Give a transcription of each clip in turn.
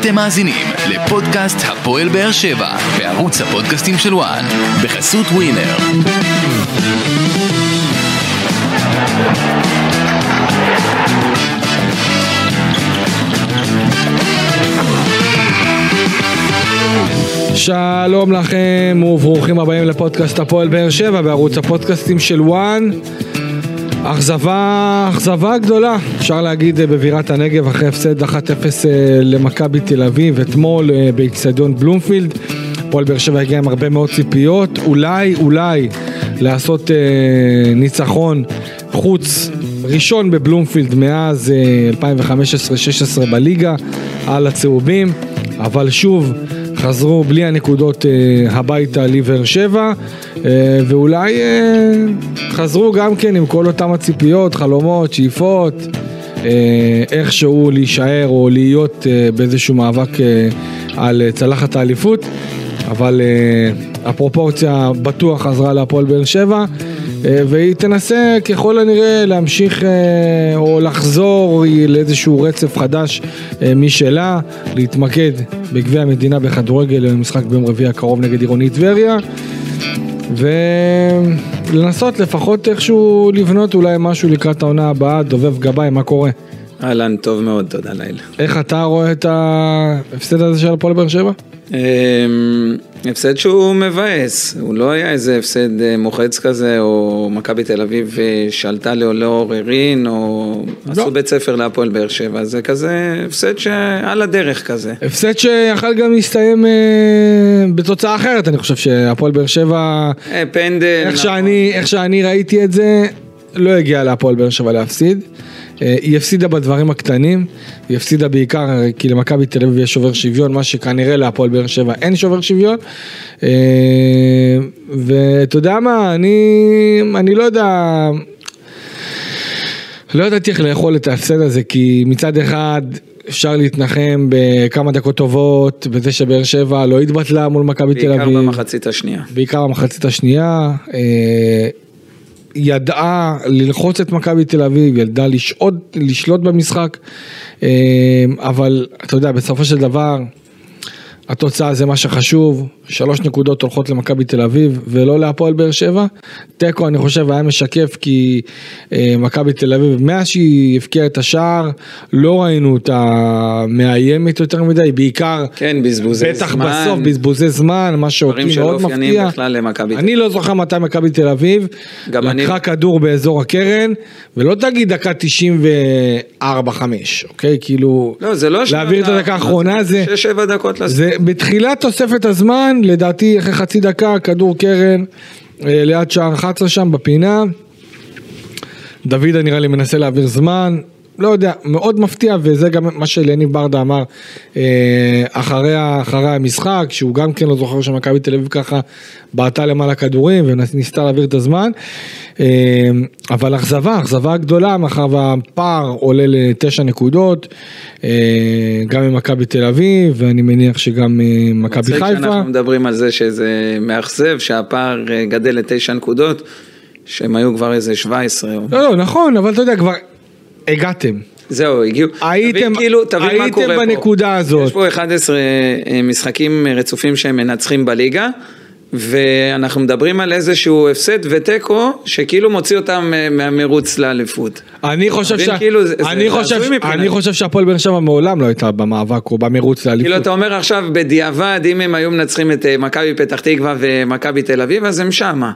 אתם מאזינים לפודקאסט הפועל באר שבע בערוץ הפודקאסטים של וואן בחסות ווינר. שלום לכם וברוכים הבאים לפודקאסט הפועל באר שבע בערוץ הפודקאסטים של וואן. אכזבה, אכזבה גדולה, אפשר להגיד אה, בבירת הנגב אחרי הפסד 1-0 אה, למכבי תל אביב אתמול אה, באיצטדיון בלומפילד. הפועל באר שבע הגיע עם הרבה מאוד ציפיות, אולי, אולי לעשות אה, ניצחון חוץ ראשון בבלומפילד מאז אה, 2015-16 בליגה על הצהובים, אבל שוב חזרו בלי הנקודות אה, הביתה לבאר שבע, ואולי אה, חזרו גם כן עם כל אותם הציפיות, חלומות, שאיפות, אה, איכשהו להישאר או להיות אה, באיזשהו מאבק אה, על אה, צלחת האליפות, אבל אה, הפרופורציה בטוח חזרה להפועל באר שבע. אה, והיא תנסה ככל הנראה להמשיך אה, או לחזור לאיזשהו רצף חדש אה, משלה, להתמקד בגביע המדינה בכדורגל במשחק ביום רביעי הקרוב נגד עירוני טבריה ולנסות לפחות איכשהו לבנות אולי משהו לקראת העונה הבאה, דובב גבאי, מה קורה? אהלן, טוב מאוד, תודה לאל. איך אתה רואה את ההפסד הזה של הפועל באר שבע? אמ, הפסד שהוא מבאס, הוא לא היה איזה הפסד אה, מוחץ כזה, או מכבי תל אביב אה, שלטה ללא עוררין, או לא. עשו בית ספר להפועל באר שבע, זה כזה הפסד שעל הדרך כזה. הפסד שיכול גם להסתיים אה, בתוצאה אחרת, אני חושב שהפועל באר שבע... אה, פנדל. איך נכון. שאני, איך שאני ראיתי את זה, לא הגיע להפועל באר שבע להפסיד. אה, היא הפסידה בדברים הקטנים, היא הפסידה בעיקר אה, כי למכבי תל אביב יש שובר שוויון, מה שכנראה להפועל באר שבע אין שובר שוויון. אה, ואתה יודע מה, אני, אני לא יודע, לא ידעתי איך לאכול את ההפסד הזה, כי מצד אחד אפשר להתנחם בכמה דקות טובות, בזה שבאר שבע לא התבטלה מול מכבי תל אביב. בעיקר במחצית השנייה. בעיקר במחצית השנייה, אה, ידעה ללחוץ את מכבי תל אביב, ידעה לשעוד, לשלוט במשחק, אה, אבל אתה יודע, בסופו של דבר, התוצאה זה מה שחשוב, שלוש נקודות הולכות למכבי תל אביב ולא להפועל באר שבע. תיקו אני חושב היה משקף כי אה, מכבי תל אביב, מאז שהיא הבקיעה את השער, לא ראינו אותה מאיימת יותר מדי, בעיקר כן, בזבוזי בטח זמן. בסוף בזבוזי זמן, מה שאותי מאוד מפתיע. אני לא זוכר מתי מכבי תל אביב גם אני לקחה לא. כדור באזור הקרן, ולא תגיד דקה 94-5, אוקיי? כאילו, לא, זה לא... להעביר את הדקה האחרונה זה... שש, שבע דקות לסוף. זה בתחילת תוספת הזמן, לדעתי אחרי חצי דקה, כדור קרן אה, ליד שער 11 שם בפינה. דוד נראה לי מנסה להעביר זמן, לא יודע, מאוד מפתיע וזה גם מה שלניב ברדה אמר אה, אחרי, אחרי המשחק, שהוא גם כן לא זוכר שמכבי תל אביב ככה בעטה למעלה כדורים וניסתה להעביר את הזמן. אה, אבל אכזבה, אכזבה גדולה מאחר והפער עולה לתשע נקודות, אה, גם ממכבי תל אביב ואני מניח שגם מכבי מצחיק חיפה. שאנחנו מדברים על זה שזה מאכזב, שהפער גדל לתשע נקודות, שהם היו כבר איזה 17. או... לא, לא, נכון, אבל אתה יודע, כבר הגעתם. זהו, הגיעו. הייתם- תבין, כאילו, תבין מה הייתם קורה פה. בנקודה הזאת. יש פה 11 אה, משחקים רצופים שהם מנצחים בליגה. ואנחנו מדברים על איזשהו הפסד ותיקו שכאילו מוציא אותם אה, מהמרוץ לאליפות. אני חושב? שה... כאילו, זה- אני, זה חושב... אני חושב שהפועל באר שבע מעולם לא הייתה במאבק או במרוץ לאליפות. כאילו אתה אומר עכשיו בדיעבד אם הם היו מנצחים את אה, מכבי פתח תקווה ומכבי תל אביב אז הם שמה.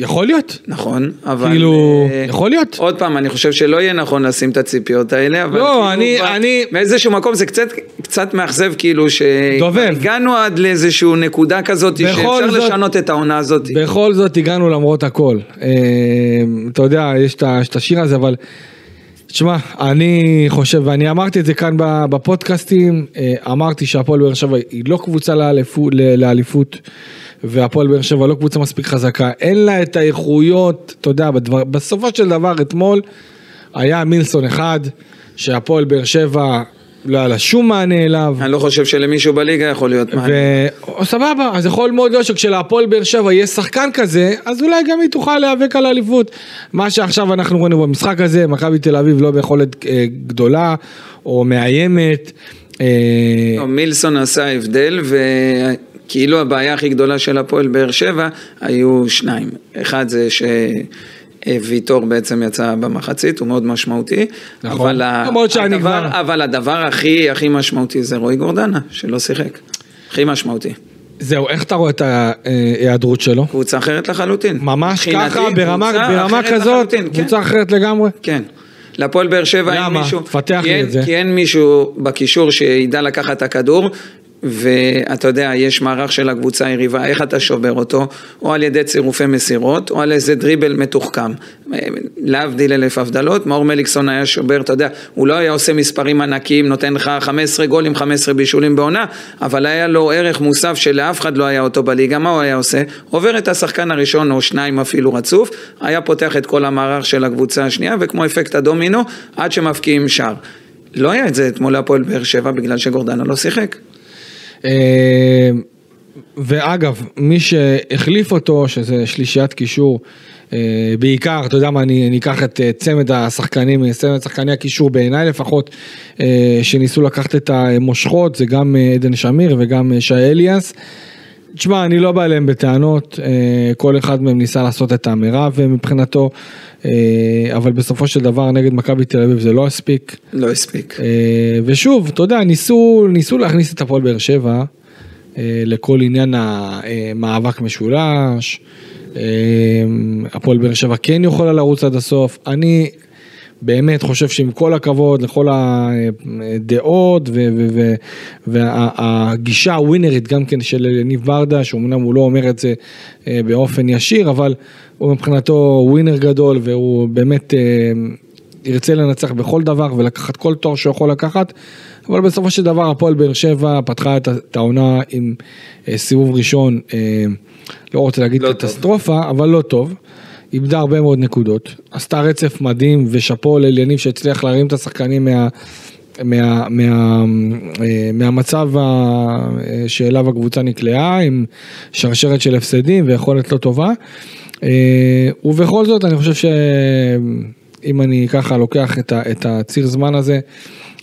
יכול להיות. נכון, אבל... כאילו, אה, יכול להיות. עוד פעם, אני חושב שלא יהיה נכון לשים את הציפיות האלה, אבל... לא, כאילו אני- ב- אני- באיזשהו מקום זה קצת, קצת מאכזב, כאילו, דובב. שהגענו עד לאיזשהו נקודה כזאת, שאפשר זאת- לשנות את העונה הזאת. בכל זאת הגענו למרות הכל. אה, אתה יודע, יש את השיר הזה, אבל... תשמע, אני חושב, ואני אמרתי את זה כאן בפודקאסטים, אה, אמרתי שהפועל באר שבע היא לא קבוצה לאליפות, והפועל באר שבע לא קבוצה מספיק חזקה, אין לה את האיכויות, אתה יודע, בדבר, בסופו של דבר אתמול היה מילסון אחד, שהפועל באר שבע לא היה לה שום מענה אליו. אני לא חושב שלמישהו בליגה יכול להיות מעניין. ו... סבבה, אז יכול מאוד להיות שכשלהפועל באר שבע יהיה שחקן כזה, אז אולי גם היא תוכל להיאבק על האליפות. מה שעכשיו אנחנו רואים במשחק הזה, מכבי תל אביב לא ביכולת אה, גדולה או מאיימת. אה, לא, מילסון עשה הבדל, וכאילו הבעיה הכי גדולה של הפועל באר שבע היו שניים. אחד זה שוויטור בעצם יצא במחצית, הוא מאוד משמעותי. נכון. אבל למרות שאני הדבר- כבר- אבל הדבר הכי הכי משמעותי זה רועי גורדנה, שלא שיחק. הכי משמעותי. זהו, איך אתה רואה את ההיעדרות שלו? קבוצה אחרת לחלוטין. ממש ככה, ברמה, ברמה כזאת, לחלוטין, כן. קבוצה אחרת לגמרי? כן. להפועל באר שבע אין למה? מישהו, תפתח כי לי את זה. כי אין מישהו בקישור שידע לקחת את הכדור, ואתה יודע, יש מערך של הקבוצה היריבה, איך אתה שובר אותו, או על ידי צירופי מסירות, או על איזה דריבל מתוחכם. להבדיל אלף הבדלות, מאור מליקסון היה שובר, אתה יודע, הוא לא היה עושה מספרים ענקיים, נותן לך 15 גולים, 15 בישולים בעונה, אבל היה לו ערך מוסף שלאף אחד לא היה אותו בליגה, מה הוא היה עושה? עובר את השחקן הראשון או שניים אפילו רצוף, היה פותח את כל המערך של הקבוצה השנייה, וכמו אפקט הדומינו, עד שמבקיעים שער. לא היה את זה אתמול להפועל באר שבע בגלל שגורדנה לא שיחק. אה, ואגב, מי שהחליף אותו, שזה שלישיית קישור, אה, בעיקר, אתה יודע מה, אני, אני אקח את אה, צמד השחקנים, צמד שחקני הקישור בעיניי לפחות, שניסו לקחת את המושכות, זה גם עדן שמיר וגם שי אליאס. תשמע, אני לא בא אליהם בטענות, אה, כל אחד מהם ניסה לעשות את המרב מבחינתו, אה, אבל בסופו של דבר נגד מכבי תל אביב זה לא הספיק. לא הספיק. אה, ושוב, אתה יודע, ניסו, ניסו להכניס את הפועל באר שבע לכל עניין המאבק משולש. הפועל באר שבע כן יכולה לרוץ עד הסוף. אני באמת חושב שעם כל הכבוד לכל הדעות והגישה הווינרית גם כן של ניב ברדה, שאומנם הוא לא אומר את זה אה, באופן ישיר, אבל הוא מבחינתו ווינר גדול והוא באמת... אה, ירצה לנצח בכל דבר ולקחת כל תואר שהוא יכול לקחת, אבל בסופו של דבר הפועל באר שבע פתחה את העונה עם אה, סיבוב ראשון, לא רוצה להגיד לא. קטסטרופה, אבל לא טוב. איבדה הרבה מאוד נקודות, עשתה רצף מדהים ושאפו לאליניב שהצליח להרים את השחקנים מה, מה, מה, אה, מהמצב ה- אה, שאליו הקבוצה נקלעה עם שרשרת של הפסדים ויכולת לא טובה. אה, ובכל זאת אני חושב שאם אני ככה לוקח את, ה, את הציר זמן הזה,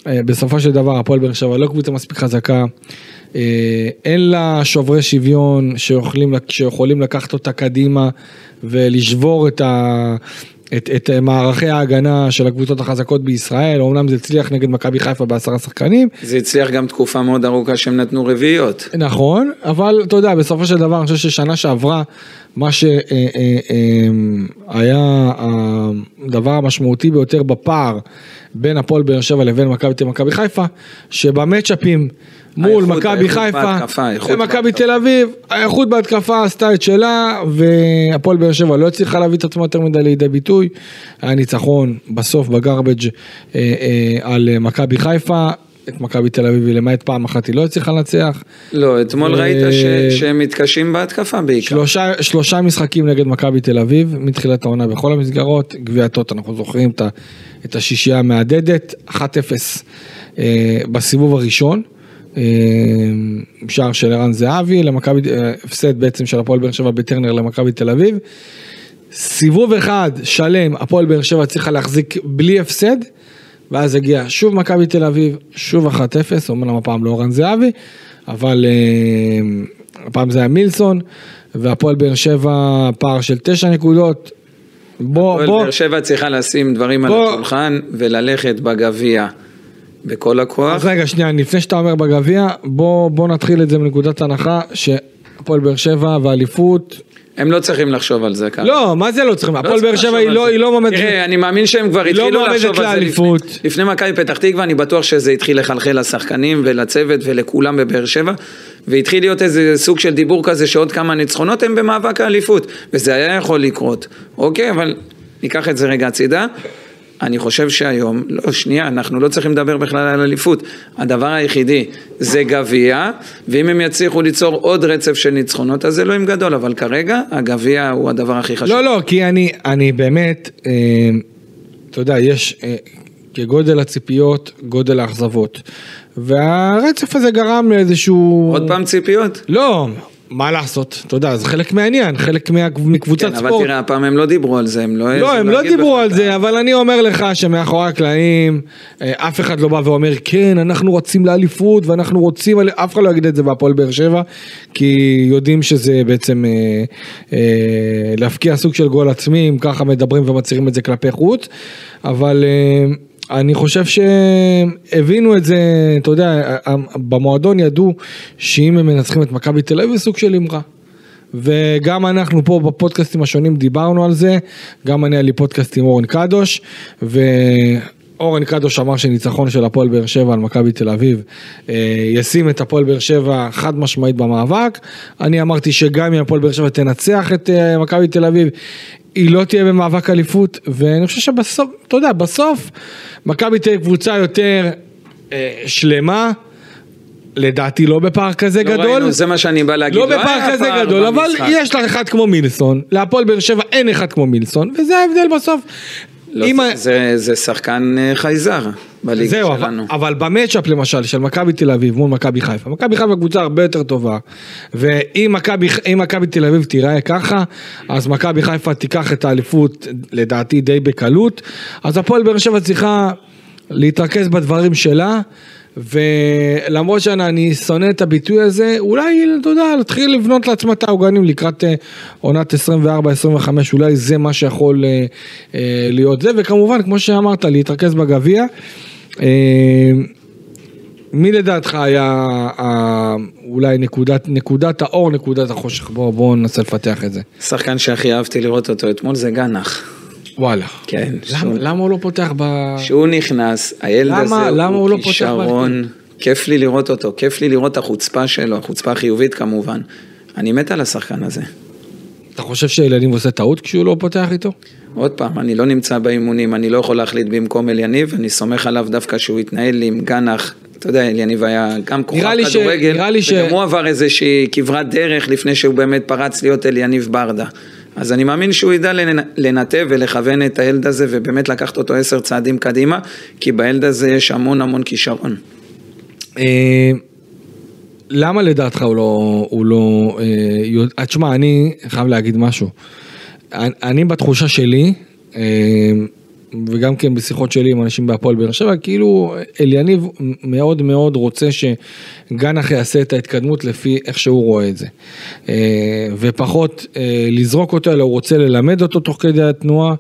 בסופו של דבר הפועל באר שבע לא קבוצה מספיק חזקה. אה, אין לה שוברי שוויון שיכולים, שיכולים לקחת אותה קדימה ולשבור את, ה, את, את מערכי ההגנה של הקבוצות החזקות בישראל, אומנם זה הצליח נגד מכבי חיפה בעשרה שחקנים, זה הצליח גם תקופה מאוד ארוכה שהם נתנו רביעיות. נכון, אבל אתה יודע, בסופו של דבר אני חושב ששנה שעברה, מה שהיה הדבר המשמעותי ביותר בפער בין הפועל באר שבע לבין מכבי תל מכבי חיפה, שבמצ'אפים מול מכבי חיפה ומכבי. תל אביב, האיכות בהתקפה עשתה את שלה, והפועל באר שבע לא הצליחה להביא את עצמה יותר מדי לידי ביטוי. היה ניצחון בסוף בגרבג' אה, אה, על אה, מכבי חיפה. את מכבי תל אביב, למעט פעם אחת היא לא הצליחה לנצח. לא, אתמול ו- ראית ש- שהם מתקשים בהתקפה בעיקר. שלושה, שלושה משחקים נגד מכבי תל אביב, מתחילת העונה בכל המסגרות, גביע טוט, אנחנו זוכרים את, את השישייה המהדהדת, 1-0 אה, בסיבוב הראשון, אה, שער של ערן זהבי, למכבי, אה, הפסד בעצם של הפועל באר שבע בטרנר למכבי תל אביב. סיבוב אחד שלם, הפועל באר שבע צריכה להחזיק בלי הפסד, ואז הגיע שוב מכבי תל אביב, שוב 1-0, אומנם הפעם לא אורן זהבי, אבל אה, הפעם זה היה מילסון, והפועל באר שבע פער של 9 נקודות. בוא, הפועל בוא, באר שבע צריכה לשים דברים על בוא. השולחן וללכת בגביע בכל הכוח. אז רגע, שנייה, לפני שאתה אומר בגביע, בוא, בוא נתחיל את זה מנקודת הנחה, שהפועל באר שבע ואליפות, הם לא צריכים לחשוב על זה ככה. לא, מה זה לא צריכים, הפועל צריך באר שבע היא לא. היא לא מועמדת, תראה, אני מאמין שהם כבר לא התחילו מועמדת לחשוב על זה לפני מכבי פתח תקווה, אני בטוח שזה התחיל לחלחל לשחקנים ולצוות ולכולם בבאר שבע, והתחיל להיות איזה סוג של דיבור כזה שעוד כמה ניצחונות הם במאבק האליפות, וזה היה יכול לקרות. אוקיי, אבל ניקח את זה רגע הצידה. אני חושב שהיום, לא, שנייה, אנחנו לא צריכים לדבר בכלל על אליפות. הדבר היחידי זה גביע, ואם הם יצליחו ליצור עוד רצף של ניצחונות, אז זה אלוהים גדול, אבל כרגע הגביע הוא הדבר הכי חשוב. לא, לא, כי אני, אני באמת, אה, אתה יודע, יש אה, כגודל הציפיות, גודל האכזבות. והרצף הזה גרם לאיזשהו... עוד פעם ציפיות? לא, מה לעשות, אתה יודע, זה חלק מהעניין, חלק מה- מקבוצת כן, אבל ספורט. תראה, הפעם הם לא דיברו על זה, הם לא... לא, הם לא דיברו. על זה, אבל אני אומר לך שמאחורי הקלעים, אה, אף אחד לא בא ואומר, כן, אנחנו רצים לאליפות ואנחנו רוצים, אל-" אף אחד לא יגיד את זה בהפועל באר שבע, כי יודעים שזה בעצם אה, אה, להפקיע סוג של גול עצמי, אם ככה מדברים ומצהירים את זה כלפי חוץ, אבל... אה, אני חושב שהבינו את זה, אתה יודע, במועדון ידעו שאם הם מנצחים את מכבי תל אביב זה סוג של אמרה. וגם אנחנו פה בפודקאסטים השונים דיברנו על זה, גם אני היה לי פודקאסט עם אורן קדוש, ואורן קדוש אמר שניצחון של הפועל באר שבע על מכבי תל אביב אה, ישים את הפועל באר שבע חד משמעית במאבק, אני אמרתי שגם אם הפועל באר שבע תנצח את אה, מכבי תל אביב, היא לא תהיה במאבק אליפות, ואני חושב שבסוף, אתה יודע, בסוף מכבי תהיה קבוצה יותר אה, שלמה. לדעתי לא בפער כזה לא גדול, ראינו, זה מה שאני בא להגיד. לא היה בפער כזה גדול, אבל במשחק. יש לך אחד כמו מילסון, להפועל באר שבע אין אחד כמו מילסון, וזה ההבדל בסוף. לא, אם ה- זה- זה- זה שחקן אה, חייזר בליגה זהו, אבל, שלנו. אבל במצ'אפ למשל של מכבי תל אביב מול מכבי חיפה, מכבי חיפה קבוצה הרבה יותר טובה, ואם מכבי אם מכבי תל אביב תיראה ככה, אז מכבי חיפה תיקח את האליפות לדעתי די בקלות, אז הפועל באר שבע צריכה להתרכז בדברים שלה. ולמרות שאני שונא את הביטוי הזה, אולי, אתה יודע, להתחיל לבנות לעצמה את העוגנים לקראת אה, עונת 24-25, אולי זה מה שיכול אה, אה, להיות זה, וכמובן, כמו שאמרת, להתרכז בגביע. אה, מי לדעתך היה אה, אולי נקודת, נקודת האור, נקודת החושך? בואו בוא ננסה לפתח את זה. שחקן שהכי אהבתי לראות אותו אתמול זה גנח. וואלה. כן. למה, שהוא- למה הוא לא פותח ב... שהוא נכנס, הילד למה- הזה למה הוא לא הוא פותח כישרון, כיף לי לראות אותו, כיף לי לראות את החוצפה שלו, החוצפה החיובית כמובן. אני מת על השחקן הזה. אתה חושב שאליניב עושה טעות כשהוא לא פותח איתו? עוד פעם, אני לא נמצא באימונים, אני לא יכול להחליט במקום אליניב, אני סומך עליו דווקא שהוא יתנהל עם גנח. אתה יודע, אליניב היה גם כוכב ש- כדורגל, ש- וגם הוא עבר איזושהי כברת דרך לפני שהוא באמת פרץ להיות אליניב ברדה. אז אני מאמין שהוא ידע לנ- לנתב ולכוון את הילד הזה ובאמת לקחת אותו עשר צעדים קדימה, כי בילד הזה יש המון המון כישרון. אה, למה לדעתך הוא לא, הוא לא, אה, יודע, תשמע, אני חייב להגיד משהו. אני, אני בתחושה שלי, אה, וגם כן בשיחות שלי עם אנשים בהפועל באר שבע, כאילו אליניב מאוד מאוד רוצה שגנח יעשה את ההתקדמות לפי איך שהוא רואה את זה. אה, ופחות אה, לזרוק אותו, אלא הוא רוצה ללמד אותו תוך כדי התנועה,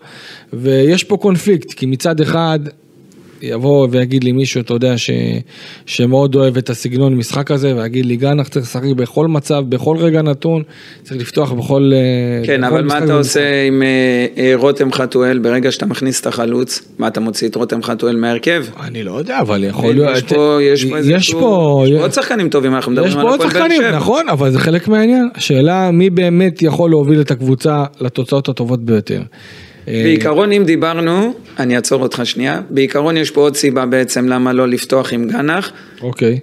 ויש פה קונפליקט, כי מצד אחד יבוא ויגיד לי מישהו, אתה יודע, ש... שמאוד אוהב את הסגנון משחק הזה, ויגיד לי, גנח צריך לשחק בכל מצב, בכל רגע נתון, צריך לפתוח בכל... אה, כן, בכל אבל מה אתה ומשחק." עושה עם אה, אה, רותם חתואל ברגע שאתה מכניס את החלוץ? מה, אתה מוציא את רותם חתואל מהרכב? אני לא יודע, אבל יכול להיות... יש פה, יש פה איזה יש פה... יש פה עוד שחקנים טובים, אנחנו מדברים יש על פה עוד הפועל באר שחקנים, שבע. נכון, אבל זה חלק מהעניין. השאלה מי באמת יכול להוביל את הקבוצה לתוצאות הטובות ביותר. בעיקרון אם דיברנו, אני אעצור אותך שנייה, בעיקרון יש פה עוד סיבה בעצם למה לא לפתוח עם גנח. אוקיי.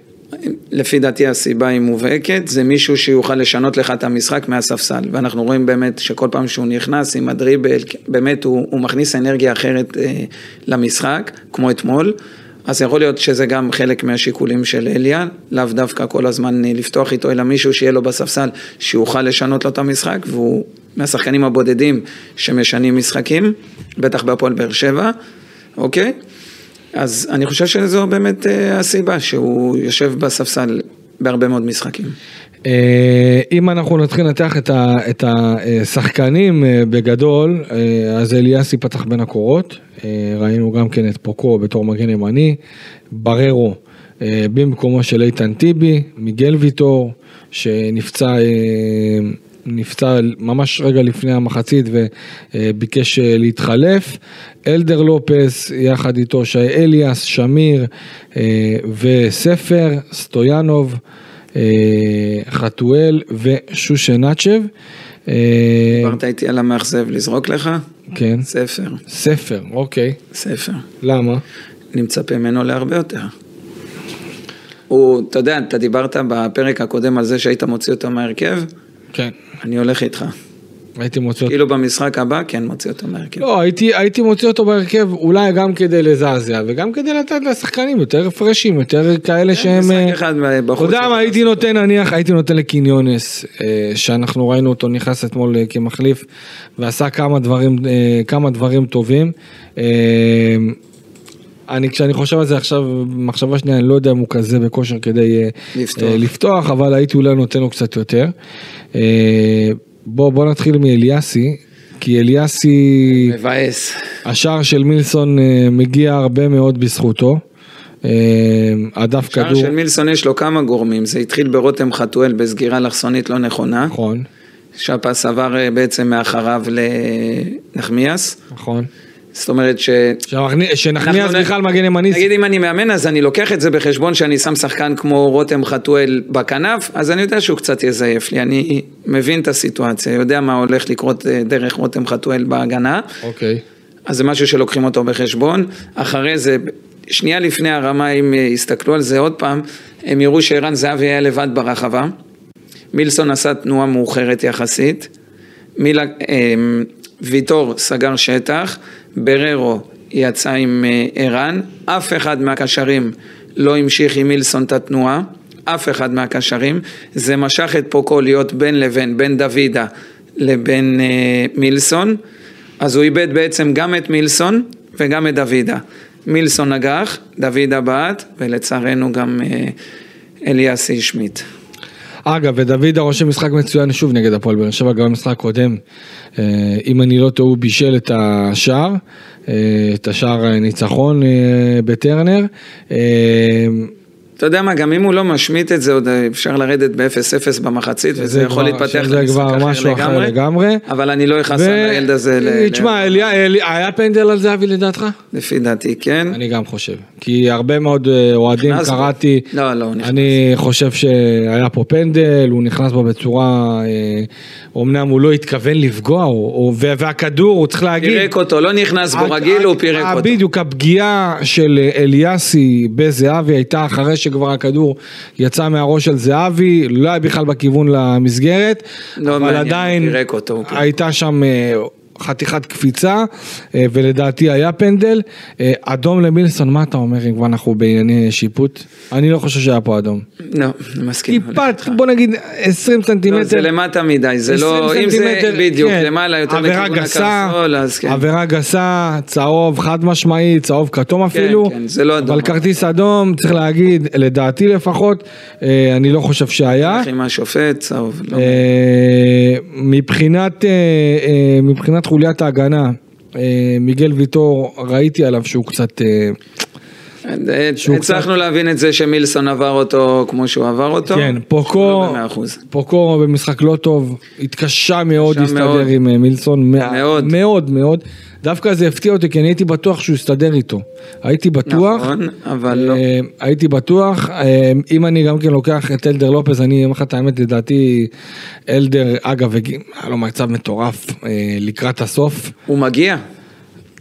לפי דעתי הסיבה היא מובהקת, זה מישהו שיוכל לשנות לך את המשחק מהספסל, ואנחנו רואים באמת שכל פעם שהוא נכנס עם הדריבל, באמת הוא, הוא מכניס אנרגיה אחרת אה, למשחק, כמו אתמול, אז יכול להיות שזה גם חלק מהשיקולים של אליה, לאו דווקא כל הזמן לפתוח איתו, אלא מישהו שיהיה לו בספסל, שיוכל לשנות לו את המשחק, והוא מהשחקנים הבודדים שמשנים משחקים, בטח בהפועל באר שבע, אוקיי? אז אני חושב שזו באמת אה, הסיבה שהוא יושב בספסל בהרבה מאוד משחקים. אה, אם אנחנו נתחיל לנתח את השחקנים אה, בגדול, אה, אז אליאסי פתח בין הקורות, ראינו גם כן את פוקו בתור מגן ימני, בררו במקומו של איתן טיבי, מיגל ויטור שנפצע נפצע ממש רגע לפני המחצית וביקש אה, להתחלף, אלדר לופס יחד איתו שי אליאס, שמיר אה, וספר, סטויאנוב. אה, חתואל ושושנצ'ב. אה, דיברת איתי על המאכזב לזרוק לך? כן. ספר, ספר, אוקיי. ספר. למה? אני מצפה ממנו להרבה יותר. הוא, אתה יודע, אתה דיברת בפרק הקודם על זה שהיית מוציא אותו מהרכב, כן. אני הולך איתך. הייתי מוציא אותו. כאילו במשחק הבא כן מוציא אותו מהרכב. לא, הייתי, הייתי מוציא אותו בהרכב אולי גם כדי לזעזע וגם כדי לתת לשחקנים יותר פרשים, יותר כאלה שהם... משחק אה, אחד אתה בחוץ. יודע מה, הייתי נותן נניח, הייתי נותן לקיניונס, אה, שאנחנו ראינו אותו נכנס אתמול אה, כמחליף ועשה כמה דברים, אה, כמה דברים טובים. אני, כשאני חושב על זה עכשיו, מחשבה שנייה, אני לא יודע אם הוא כזה בכושר כדי אה, לפתוח. אה, לפתוח, אבל הייתי אולי נותן לו קצת יותר. אה, בוא, בוא נתחיל מאליאסי, כי אליאסי... מבאס. השער של מילסון אה, מגיע הרבה מאוד בזכותו. הדף שער כדור, של מילסון יש לו כמה גורמים, זה התחיל ברותם חתואל בסגירה אלכסונית לא נכונה, נכון, שהפס עבר בעצם מאחריו לנחמיאס, נכון. זאת אומרת ש... נ- בכלל מגן ימני, נגיד אם אני מאמן אז אני לוקח את זה בחשבון שאני שם שחקן כמו רותם חתואל בכנף, אז אני יודע שהוא קצת יזייף לי, אני מבין את הסיטואציה, יודע מה הולך לקרות אה, דרך רותם חתואל בהגנה, אוקיי, אז זה משהו שלוקחים אותו בחשבון. אחרי זה, שנייה לפני הרמה, אם אה, יסתכלו על זה עוד פעם, הם יראו שערן זהבי היה לבד ברחבה. מילסון עשה תנועה מאוחרת יחסית. מילה, אה, ויטור סגר שטח, בררו יצא עם אה, ערן, אף אחד מהקשרים לא המשיך עם מילסון את התנועה, אף אחד מהקשרים, זה משך את פוקו להיות בין לבין, בין דוידה לבין אה, מילסון, אז הוא איבד בעצם גם את מילסון וגם את דוידה. מילסון נגח, דוידה בעט, ולצערנו גם אה, אליאסי שמיט. אגב, ודוד רושם משחק מצוין שוב נגד הפועל באר שבע, גם במשחק קודם, אה, אם אני לא טועה, הוא בישל את השער, אה, את השער אה, בטרנר. אה, אתה יודע מה, גם אם הוא לא משמיט את זה, עוד אפשר לרדת ב-0-0 במחצית, וזה יכול כבר- להתפתח שזה למשחק כבר אחר משהו אחר לגמרי. אבל אני לא אכעס על הילד הזה. ל- תשמע, אליה- אלי- היה פנדל על זהבי לדעתך? לפי דעתי, כן. אני גם חושב. כי הרבה מאוד אה, אוהדים. קראתי, לא, לא. אני חושב שהיה פה פנדל, הוא נכנס בו בצורה, אה, אמנם הוא לא התכוון לפגוע, הוא- והכדור, הוא צריך להגיד, פירק אותו, לא נכנס בו רגיל, הוא פירק אה, אותו. בדיוק, הפגיעה של אה, אליאסי בזהבי הייתה אחרי שכבר הכדור יצא מהראש של זהבי, לא היה בכלל בכיוון למסגרת, לא אבל מעניין, עדיין אותו, פירק. הייתה שם אה, חתיכת קפיצה, אה, ולדעתי היה פנדל. אה, אדום למילסון, מה אתה אומר אם כבר אנחנו בענייני שיפוט? אני לא חושב שהיה פה אדום. לא, אני מסכים. טיפת, בוא נגיד 20 סנטימטר. לא, זה למטה מדי, זה 20 לא, אם זה בדיוק כן. למעלה יותר עבירה גסה, כן. עבירה גסה, צהוב חד משמעי, צהוב כתום אפילו, כן, זה לא אדום. אבל כרטיס אדום, צריך להגיד, לדעתי לפחות, אה, אני לא חושב שהיה. עם השופט, צהוב. לא. מבחינת חוליית ההגנה, אה, מיגל ויטור, ראיתי עליו שהוא קצת... אה, שהוא הצלחנו להבין את זה שמילסון עבר אותו כמו שהוא עבר אותו. כן, פוקו, לא אחוז. פוקו במשחק לא טוב, התקשה מאוד להסתדר. עם אה, מילסון, מאוד. מאוד מאוד, דווקא זה הפתיע אותי כי אני הייתי בטוח שהוא יסתדר איתו, הייתי בטוח, נכון, אבל לא. אה, הייתי בטוח, אה, אם אני גם כן לוקח את אלדר לופז, אני אומר לך את האמת, לדעתי אלדר, אגב, היה לו מצב מטורף אה, לקראת הסוף, הוא מגיע.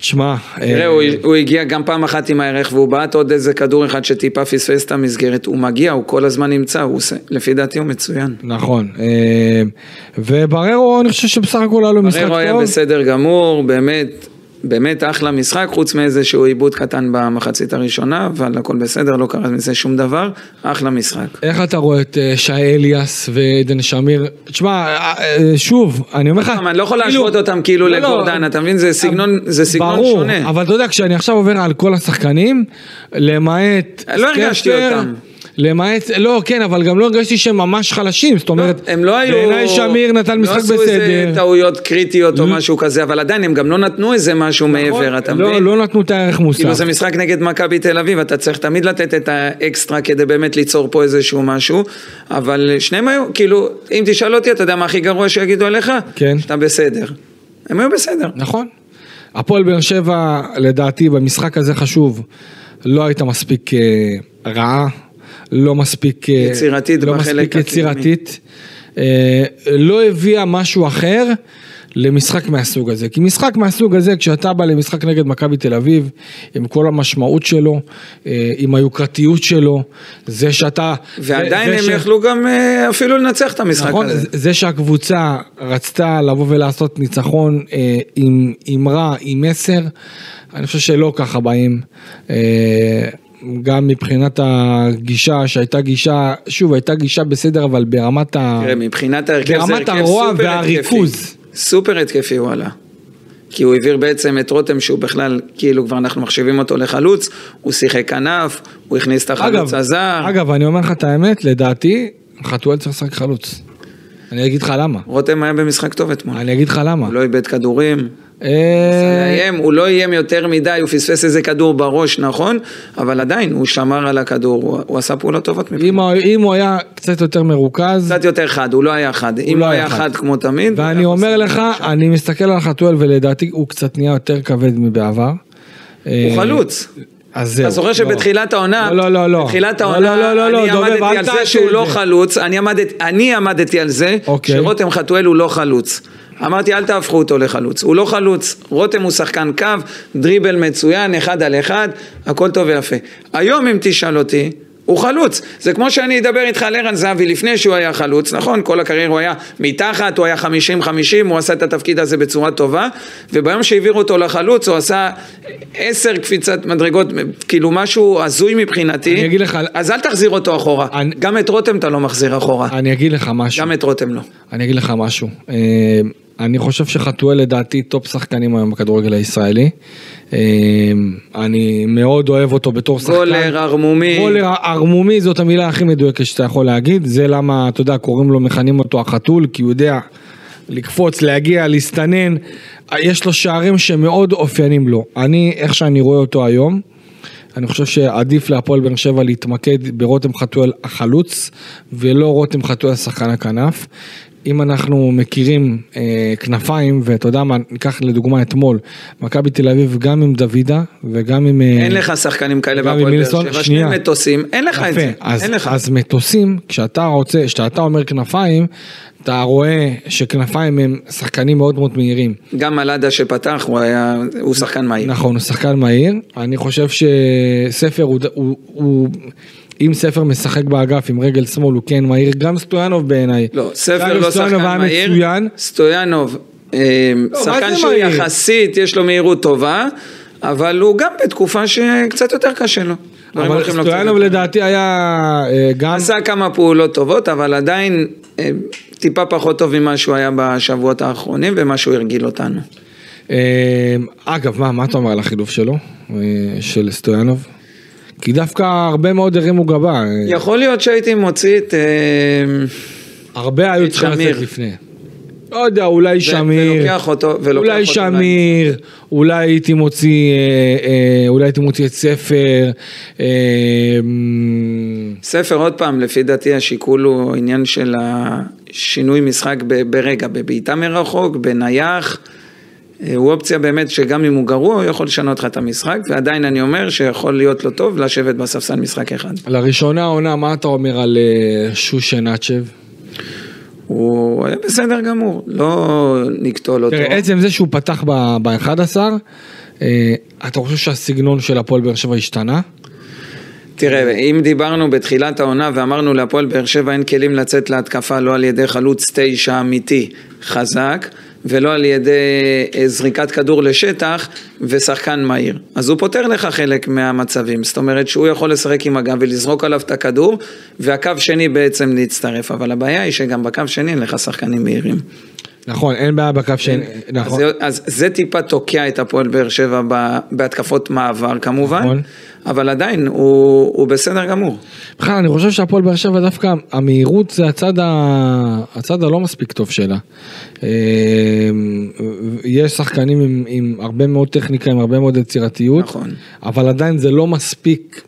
תשמע, תראה, אה, הוא- הוא הגיע גם פעם אחת עם הערך והוא בעט עוד איזה כדור אחד שטיפה פספס את המסגרת. הוא מגיע, הוא כל הזמן נמצא, הוא עושה, לפי דעתי הוא מצוין. נכון, אה, ובררו אני חושב שבסך הכל היה לו משחק בררו היה טוב, בסדר גמור, באמת, באמת אחלה משחק, חוץ מאיזשהו עיבוד קטן במחצית הראשונה, אבל הכל בסדר, לא קרה מזה שום דבר, אחלה משחק. איך אתה רואה את אה, שי אליאס ועדן שמיר? תשמע, אה, אה, שוב, אני אומר לך... אני לא יכול כאילו- להשוות אותם כאילו לא, לא, לגורדן, אתה מבין? זה סגנון, סגנון ברור, שונה. אבל אתה יודע, כשאני עכשיו עובר על כל השחקנים, למעט... לא הרגשתי אותם. למעט, לא, כן, אבל גם לא הרגשתי שהם ממש חלשים, זאת אומרת, הם לא היו... בעיניי שמיר נתן משחק לא עשו איזה בסדר. טעויות קריטיות או משהו כזה, אבל עדיין הם גם לא נתנו איזה משהו מעבר, אתה לא, מבין? לא נתנו את הערך כאילו מוסף. זה משחק נגד מכבי תל אביב, אתה צריך תמיד לתת את האקסטרה כדי באמת ליצור פה איזשהו משהו, אבל שניהם היו, כאילו, אם תשאל אותי, אתה יודע מה הכי גרוע שיגידו עליך? כן. שאתה בסדר. הם היו בסדר. נכון. הפועל באר שבע, לדעתי, במשחק הזה חשוב, לא הייתה מספיק אה, רעה, לא מספיק... אה, יצירתית לא מספיק. יצירתית. אה, לא הביאה משהו אחר למשחק מהסוג הזה. כי משחק מהסוג הזה, כשאתה בא למשחק נגד מכבי תל אביב, עם כל המשמעות שלו, אה, עם היוקרתיות שלו, זה שאתה... ועדיין זה הם ש- יכלו גם אפילו לנצח את המשחק נכון, הזה. זה- שהקבוצה רצתה לבוא ולעשות ניצחון עם אמרה, עם מסר, אני חושב שלא ככה באים. גם מבחינת הגישה, שהייתה גישה, שוב, הייתה גישה בסדר, אבל ברמת ה... תראה, מבחינת ההרכב זה ברמת הרוע סופר והריכוז. התקפי. סופר התקפי הוא עלה. כי הוא העביר בעצם את רותם שהוא בכלל, כאילו כבר אנחנו מחשיבים אותו לחלוץ, הוא שיחק כנף, הוא הכניס את החלוץ הזר. אגב, אני אומר לך את האמת, לדעתי, חתואל צריך לשחק חלוץ. אני אגיד לך למה. רותם היה במשחק טוב אתמול. אני אגיד לך למה. הוא לא איבד כדורים. אה, לאיים, הוא לא איים יותר מדי, הוא פספס איזה כדור בראש, נכון, אבל עדיין, הוא שמר על הכדור, הוא, הוא עשה פעולות טובות מבחינת. אם הוא- הוא היה קצת יותר מרוכז, קצת יותר חד, הוא לא היה חד. אם לא הוא היה חד. כמו תמיד... הוא ואני אומר לך. אני מסתכל על חתואל ולדעתי הוא קצת נהיה יותר כבד מבעבר. הוא אה, חלוץ. אז זהו. אתה זוכר לא. שבתחילת העונה, לא, לא, לא. בתחילת לא, העונה, לא, לא, אני עמדתי על זה שהוא לא. חלוץ, אני אני עמדתי על זה, אוקיי. שרותם חתואל הוא לא חלוץ. אמרתי אל תהפכו אותו לחלוץ, הוא לא חלוץ, רותם הוא שחקן קו, דריבל מצוין, אחד על אחד, הכל טוב ויפה. היום אם תשאל אותי, הוא חלוץ, זה כמו שאני אדבר איתך על ערן זהבי לפני שהוא היה חלוץ, נכון? כל הקריירה הוא היה מתחת, הוא היה 50-50, הוא עשה את התפקיד הזה בצורה טובה, וביום שהעבירו אותו לחלוץ הוא עשה עשר קפיצת מדרגות, כאילו משהו הזוי מבחינתי, אני אגיד לך- אז אל תחזיר אותו אחורה, אני- גם את רותם אתה לא מחזיר אחורה, אני אגיד לך משהו. גם את רותם לא. אני אגיד לך משהו. אני חושב שחתואל לדעתי top שחקנים היום בכדורגל הישראלי. אה, אני מאוד אוהב אותו בתור שחקן. גולר, ערמומי. גולר ערמומי זאת המילה הכי מדויקת שאתה יכול להגיד. זה למה, אתה יודע, קוראים לו, מכנים אותו החתול, כי הוא יודע לקפוץ, להגיע, להסתנן. יש לו שערים שמאוד אופיינים לו. אני, איך שאני רואה אותו היום, אני חושב שעדיף להפועל באר שבע להתמקד ברותם חתואל החלוץ, ולא רותם חתואל שחקן הכנף. אם אנחנו מכירים אה, כנפיים, ואתה יודע מה, ניקח לדוגמה אתמול, מכבי תל אביב גם עם דוידה וגם עם... אה, אין לך שחקנים כאלה בהפועל באר שבע. שני מטוסים, אין לך את זה, אז, אין לך. אז מטוסים, כשאתה רוצה, כשאתה אומר כנפיים, אתה רואה שכנפיים הם שחקנים מאוד מאוד מהירים. גם מלאדה שפתח, הוא היה, הוא שחקן מהיר. נכון, הוא שחקן מהיר. אני חושב שספר הוא, הוא, הוא אם ספר משחק באגף עם רגל שמאל הוא כן מהיר, גם סטויאנוב בעיניי. לא, ספר לא שחקן מהיר, מצוין. סטויאנוב, אה, לא, שחקן שהוא מהיר? יחסית, יש לו מהירות טובה, אבל הוא גם בתקופה שקצת יותר קשה לו. דברים אבל סטויאנוב. לדעתי היה אה, גם... עשה כמה פעולות טובות, אבל עדיין אה, טיפה פחות טוב ממה שהוא היה בשבועות האחרונים ומה שהוא הרגיל אותנו. אה, אגב, מה, מה אתה אומר על החילוף שלו, אה, של סטויאנוב? כי דווקא הרבה מאוד הרימו גבה. יכול להיות שהייתי מוציא את... אה, הרבה היו צריכים. לצאת לפני. לא יודע, אולי שמיר, ולוקח אותו- ולוקח אולי אותו שמיר, אולי הייתי מוציא, אה, אה, אולי הייתי מוציא את ספר. אה, ספר עוד פעם, לפי דעתי השיקול הוא עניין של השינוי משחק ברגע, בבעיטה מרחוק, בנייח. אה, הוא אופציה באמת שגם אם הוא גרוע, הוא יכול לשנות לך את המשחק, ועדיין אני אומר שיכול להיות לו טוב לשבת בספסל משחק אחד. לראשונה העונה, מה אתה אומר על אה, שושנצ'ב? הוא היה בסדר גמור, לא נקטול אותו. תראה, עצם זה שהוא פתח ב-11, אתה חושב שהסגנון של הפועל באר שבע השתנה? תראה, אם דיברנו בתחילת העונה ואמרנו להפועל באר שבע אין כלים לצאת להתקפה לא על ידי חלוץ תשע אמיתי חזק ולא על ידי אה, זריקת כדור לשטח ושחקן מהיר. אז הוא פותר לך חלק מהמצבים, זאת אומרת שהוא יכול לשחק עם הגב ולזרוק עליו את הכדור והקו שני בעצם להצטרף, אבל הבעיה היא שגם בקו שני אין לך שחקנים מהירים. נכון, אין בעיה בקו ש... אז, נכון. זה, אז זה טיפה תוקע את הפועל באר שבע ב- בהתקפות מעבר כמובן, נכון. אבל עדיין הוא, הוא בסדר גמור. בכלל, אני חושב שהפועל באר שבע דווקא, המהירות זה הצד, ה... הצד הלא מספיק טוב שלה. אה, יש שחקנים עם, עם הרבה מאוד טכניקה, עם הרבה מאוד יצירתיות, נכון. אבל עדיין זה לא מספיק,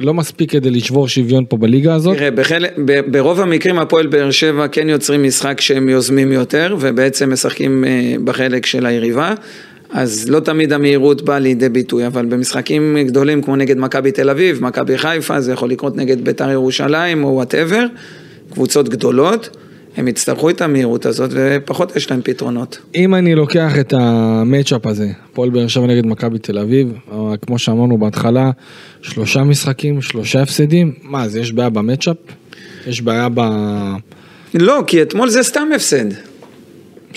לא מספיק כדי לשבור שוויון פה בליגה הזאת. תראה, בחלק, ב- ברוב המקרים הפועל באר שבע כן יוצרים משחק שהם יוזמים יותר ובעצם משחקים אה, בחלק של היריבה. אז לא תמיד המהירות באה לידי ביטוי, אבל במשחקים גדולים כמו נגד מכבי תל אביב, מכבי חיפה, זה יכול לקרות נגד בית"ר ירושלים או whatever, קבוצות גדולות, הם יצטרכו את המהירות הזאת ופחות יש להם פתרונות. אם אני לוקח את המצ'אפ הזה, הפועל באר שבע נגד מכבי תל אביב, אה, כמו שאמרנו בהתחלה, שלושה משחקים, שלושה הפסדים, מה, אז יש בעיה במצ'אפ? יש בעיה ב... לא, כי אתמול זה סתם הפסד.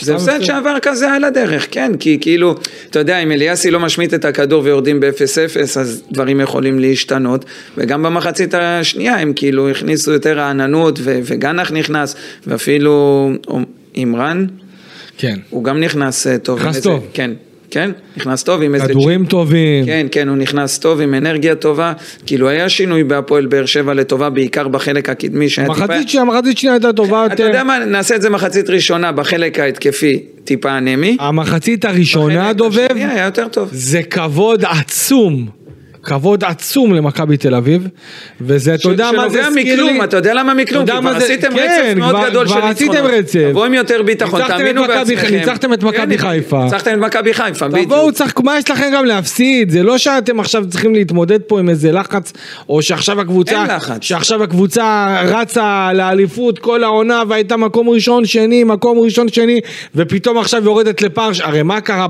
זה הפסד. שעבר כזה על הדרך, כן, כי כאילו, אתה יודע, אם אליאסי לא משמיט את הכדור ויורדים ב-0-0, אז דברים יכולים להשתנות, וגם במחצית השנייה הם כאילו הכניסו יותר רעננות, ו- וגנח נכנס, ואפילו אימרן, כן. הוא גם נכנס אה, טוב. נכנס טוב. כן, כן, נכנס טוב עם איזה... כדורים טובים. כן, כן, הוא נכנס טוב עם אנרגיה טובה, כאילו היה שינוי בהפועל באר שבע לטובה, בעיקר בחלק הקדמי, שהיה טיפה... מחצית שנייה, מחצית שנייה הייתה טובה אתה יותר. יודע מה, נעשה את זה מחצית ראשונה בחלק ההתקפי, טיפה אנמי. המחצית הראשונה, דובב, השני היה יותר טוב. זה כבוד עצום. כבוד עצום למכבי תל אביב, וזה, אתה יודע מה זה שנובע הזכיר לי? מכלום, אתה יודע למה מכלום? כי כבר עשיתם כן, רצף מאוד כבר- גדול של כבר ניצחונות. עשיתם רצף. תבואו עם יותר ביטחון, תאמינו בעצמכם. ניצחתם את מכבי כן, חיפה. ניצחתם את מכבי חיפה, תבואו, בדיוק. צריך, מה יש לכם גם להפסיד? זה לא שאתם עכשיו צריכים להתמודד פה עם איזה לחץ, או שעכשיו הקבוצה, אין לחץ. שעכשיו הקבוצה רצה לאליפות כל העונה והייתה מקום ראשון, שני, מקום ראשון, שני, ופתאום עכשיו יורדת לפער, ש- הרי מה קרה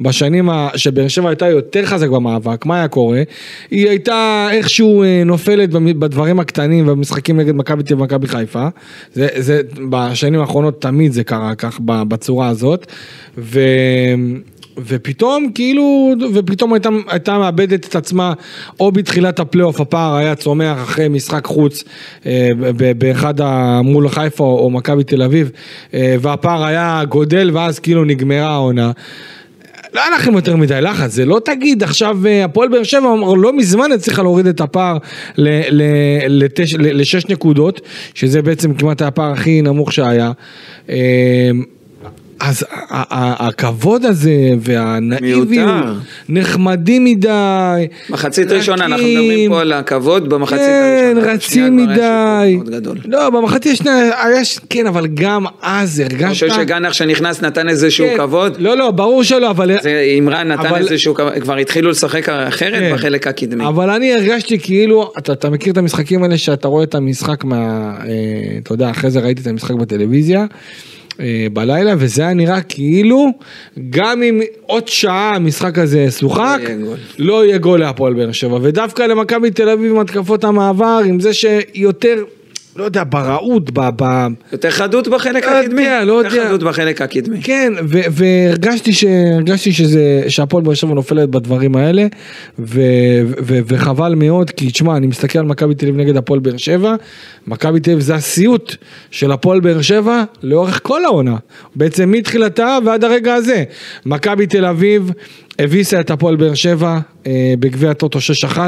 בשנים, שבאר שבע הייתה יותר חזק במאבק, מה היה קורה? היא הייתה איכשהו אה, נופלת בדברים הקטנים ובמשחקים נגד מכבי תל אביב ומכבי חיפה, זה, זה בשנים האחרונות תמיד זה קרה כך בצורה הזאת, ו... ופתאום כאילו, ופתאום הייתה, הייתה מאבדת את עצמה, או בתחילת הפלייאוף הפער היה צומח אחרי משחק חוץ אה, באחד. מול חיפה או, או מכבי תל אביב, אה, והפער היה גודל ואז כאילו נגמרה העונה. לא היה לכם יותר מדי לחץ, זה לא תגיד עכשיו אה, הפועל באר שבע אמר, לא מזמן הצליחה להוריד את הפער לשש נקודות, שזה בעצם כמעט הפער הכי נמוך שהיה. אה, אז הכבוד הזה והנאיביות. נחמדים מדי, מחצית ראשונה, אנחנו. מדברים פה על הכבוד, במחצית כן, הראשונה. רצים כבר היה מדי. לא, במחצית השנייה כן, אבל גם אז אני הרגשת... חושב שגנח שנכנס נתן איזשהו כן, כבוד. לא, לא, ברור שלא, אבל... זה אימרן נתן איזשהו כבוד, כבר התחילו לשחק אחרת כן. בחלק הקדמי. אבל אני הרגשתי כאילו, אתה, אתה מכיר את המשחקים האלה שאתה רואה את המשחק מה... אה, אתה יודע, אחרי זה ראיתי את המשחק בטלוויזיה. אה, בלילה וזה היה נראה כאילו גם אם עוד שעה המשחק הזה ישוחק לא. לא יהיה גול להפועל באר שבע ודווקא למכבי תל אביב עם התקפות המעבר עם זה שיותר לא יודע בראות ב... ב... יותר חדות בחלק לא הקדמי. יודע, לא יותר יודע. חדות בחלק הקדמי. כן, ו- והרגשתי ש- הרגשתי שזה, שהפועל באר שבע נופלת בדברים האלה, ו- ו- וחבל מאוד, כי תשמע, אני מסתכל על מכבי תל אביב נגד הפועל באר שבע, מכבי תל אביב זה הסיוט של הפועל באר שבע לאורך כל העונה, בעצם מתחילתה ועד הרגע הזה. מכבי תל אביב הביסה את הפועל באר שבע אה, בגביע הטוטו 6-1,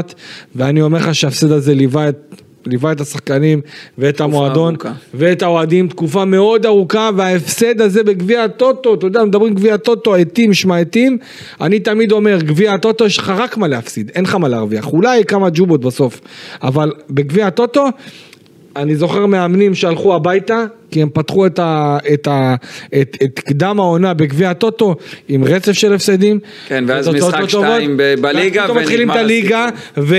ואני אומר לך שההפסד הזה ליווה את... ליווה את השחקנים ואת המועדון ארוכה. ואת האוהדים תקופה מאוד ארוכה וההפסד הזה בגביע הטוטו, אתה יודע, מדברים גביע הטוטו, עטים שמע עטים, אני תמיד אומר, גביע הטוטו יש לך רק מה להפסיד, אין לך מה להרוויח, אולי כמה ג'ובות בסוף, אבל בגביע הטוטו, אני זוכר מאמנים שהלכו הביתה, כי הם פתחו את, ה, את, ה, את, את קדם העונה בגביע הטוטו עם רצף של הפסדים. כן, ואז משחק לא שתיים בליגה, ואז פתאום מתחילים את ונגמר הליגה, ו...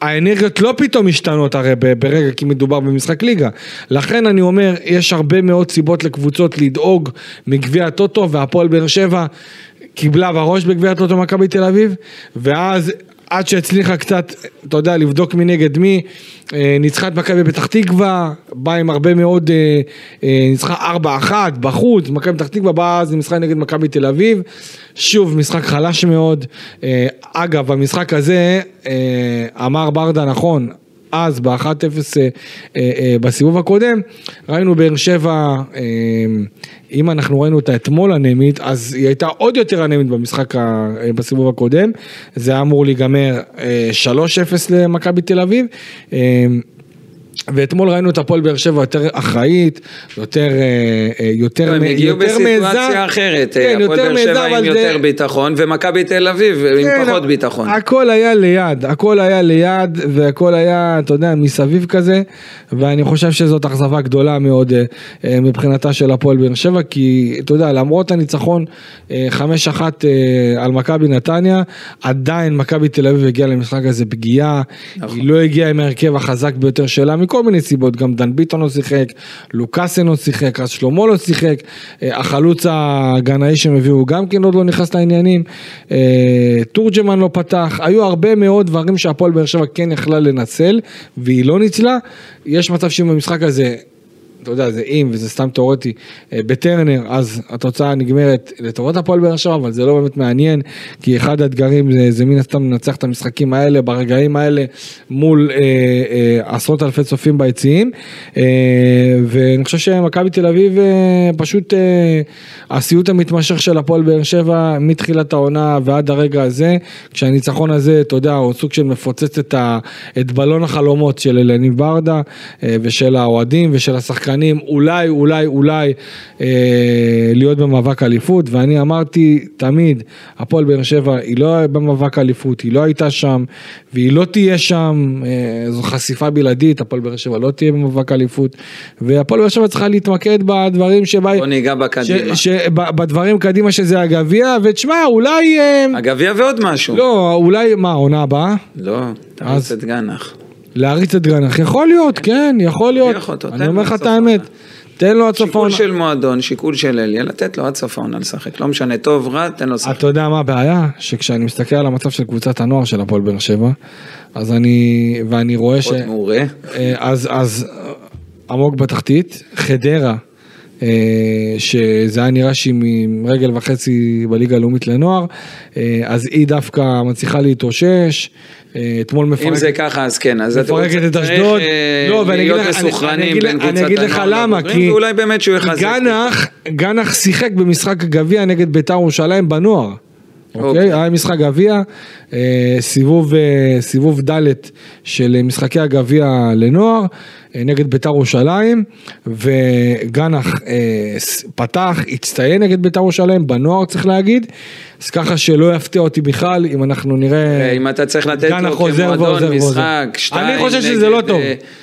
האנרגיות לא פתאום משתנות הרי ברגע כי מדובר במשחק ליגה. לכן אני אומר, יש הרבה מאוד סיבות לקבוצות לדאוג מגביע הטוטו והפועל באר שבע קיבלה בראש בגביע הטוטו מכבי תל אביב, ואז עד שהצליחה קצת, אתה יודע, לבדוק מי נגד מי, אה, ניצחה את מכבי פתח תקווה, באה עם הרבה מאוד, אה, אה, ניצחה 4-1 בחוץ, מכבי פתח תקווה באה אז למשחק נגד מכבי תל אביב, שוב משחק חלש מאוד, אגב המשחק הזה, אמר ברדה נכון, אז ב-1-0 אה, אה, אה, בסיבוב הקודם, ראינו באר שבע, אה, אם אנחנו ראינו אותה אתמול אנמית, אז היא הייתה עוד יותר אנמית במשחק ה, אה, בסיבוב הקודם, זה היה אמור להיגמר אה, 3-0 למכבי תל אביב. ואתמול ראינו את הפועל באר שבע יותר אחראית, יותר, אה, אה, יותר, הם הגיעו בסיטואציה. אחרת, כן, הפועל באר שבע עם זה- יותר ביטחון, ומכבי תל אביב כן, עם פחות ביטחון. הכל היה ליד, הכל היה ליד, והכל היה, אתה יודע, מסביב כזה, ואני חושב שזאת אכזבה גדולה מאוד אה, מבחינתה של הפועל באר שבע, כי אתה יודע, למרות הניצחון אה, 5-1 אה, על מכבי נתניה, עדיין מכבי תל אביב הגיעה למשחק הזה פגיעה, נכון. היא לא הגיעה עם ההרכב החזק ביותר שלה, מכל מיני סיבות, גם דן ביטון לא שיחק, לוקאסן לא שיחק, אז שלמה לא שיחק, אה, החלוץ הגנאי שהם הביאו גם כן עוד לא נכנס לעניינים, אה, תורג'מן לא פתח, היו הרבה מאוד דברים שהפועל באר שבע כן יכלה לנצל, והיא לא ניצלה, יש מצב שאם במשחק הזה אתה יודע, זה אם, וזה סתם תיאורטי, אה, בטרנר, אז התוצאה נגמרת לטובת הפועל באר שבע, אבל זה לא באמת מעניין, כי אחד האתגרים זה, זה מן הסתם לנצח את המשחקים האלה, ברגעים האלה, מול אה, אה, עשרות אלפי צופים ביציעים, אה, ואני חושב שמכבי תל אביב אה, פשוט, אה, הסיוט המתמשך של הפועל באר שבע, מתחילת העונה ועד הרגע הזה, כשהניצחון הזה, אתה יודע, הוא סוג של מפוצץ את, ה, את בלון החלומות של אלניב ברדה, אה, ושל האוהדים ושל השחקנים. שחקנים אולי, אולי, אולי אה, להיות במאבק אליפות, ואני אמרתי תמיד, הפועל באר שבע היא לא במאבק אליפות, היא לא הייתה שם, והיא לא תהיה שם, אה, זו חשיפה בלעדית, הפועל באר שבע לא תהיה במאבק אליפות, והפועל באר שבע צריכה להתמקד בדברים שבה... בוא ניגע בקדימה. ש, ש, בדברים קדימה שזה הגביע, ותשמע, אולי... אה, הגביע ועוד משהו. לא, אולי, מה, עונה הבאה? לא, תריץ את גנח. להריץ את גרנח, יכול להיות, כן, יכול להיות. אני אומר לך את האמת. תן לו עד סוף העונה. שיקול של מועדון, שיקול של אליה, לתת לו עד סוף העונה לשחק. לא משנה, טוב, רע, תן לו לשחק. אתה יודע מה הבעיה? שכשאני מסתכל על המצב של קבוצת הנוער של הפועל באר שבע, אז אני, ואני רואה ש... עוד מעורה. אה, אז, אז עמוק בתחתית, חדרה, שזה היה נראה שהיא עם רגל וחצי בליגה הלאומית לנוער, אה, אז היא דווקא מצליחה להתאושש. אתמול מפרקת... אם זה ככה אז כן, אז אתה מפרקת את אשדוד. לא, ואני אגיד לך, בין קבוצת אני אגיד לך למה, כי ואולי באמת שהוא יחזק. גנח, גנח שיחק במשחק גביע נגד בית"ר ירושלים בנוער. אוקיי? היה משחק גביע, סיבוב, סיבוב ד' של משחקי הגביע לנוער. נגד בית"ר ירושלים, וגנח אה, פתח, הצטיין נגד בית"ר ירושלים, בנוער צריך להגיד, אז ככה שלא יפתיע אותי בכלל אם אנחנו נראה... אם אתה צריך לתת לו כמועדון משחק, שתיים אני חושב שזה לא טוב.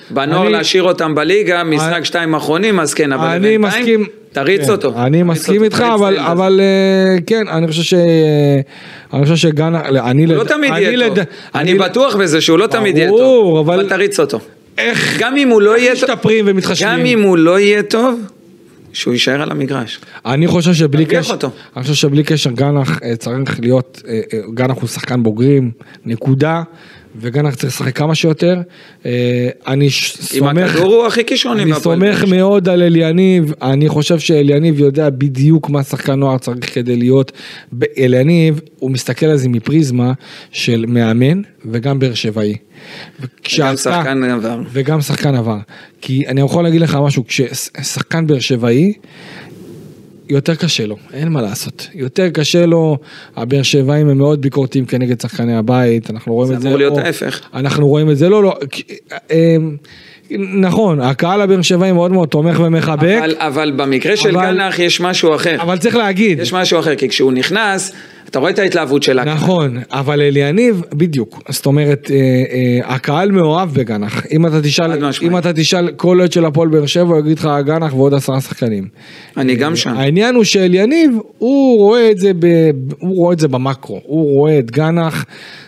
בנוער להשאיר אותם בליגה, משחק שתיים אחרונים, אז כן, אבל בינתיים... תריץ אותו. אני מסכים איתך, אבל כן, אני חושב ש... אני חושב שגנח... הוא לא תמיד יהיה טוב. אני בטוח בזה שהוא לא תמיד יהיה טוב, אבל תריץ אותו. איך, גם אם הוא לא יהיה טוב, משתפרים ומתחשבים. גם אם הוא לא יהיה טוב, שהוא יישאר על המגרש. אני חושב שבלי קשר, אני חושב שבלי קשר גנח צריך להיות, גנח הוא שחקן בוגרים, נקודה. וגנח צריך לשחק כמה שיותר. אני סומך, עם הכדור הוא הכי כישרוני. אני סומך מאוד על אליניב, אני חושב שאליניב יודע בדיוק מה שחקן נוער צריך כדי להיות. אליניב, הוא מסתכל על זה מפריזמה של מאמן וגם באר שבעי. וגם שחקן עבר. וגם שחקן עבר. כי אני יכול להגיד לך משהו, כששחקן באר שבעי, יותר קשה לו, אין מה לעשות. יותר קשה לו, הבאר שבעים הם מאוד ביקורתיים כנגד שחקני הבית, אנחנו רואים את זה. זה אמור להיות ההפך. אנחנו רואים את זה, לא, לא. נכון, הקהל הבאר שבעי מאוד מאוד תומך ומחבק. אבל, אבל במקרה של אבל, גנח יש משהו אחר. אבל צריך להגיד. יש משהו אחר, כי כשהוא נכנס, אתה רואה את ההתלהבות שלה. נכון, אבל אליניב, בדיוק. זאת אומרת, אה, אה, הקהל מאוהב בגנח. אם אתה תשאל, אם אתה תשאל כל עוד של הפועל באר שבע, הוא יגיד לך גנח ועוד עשרה שחקנים. אני גם שם. העניין הוא שאליניב, הוא רואה את זה, ב, הוא רואה את זה במקרו. הוא רואה את גנח,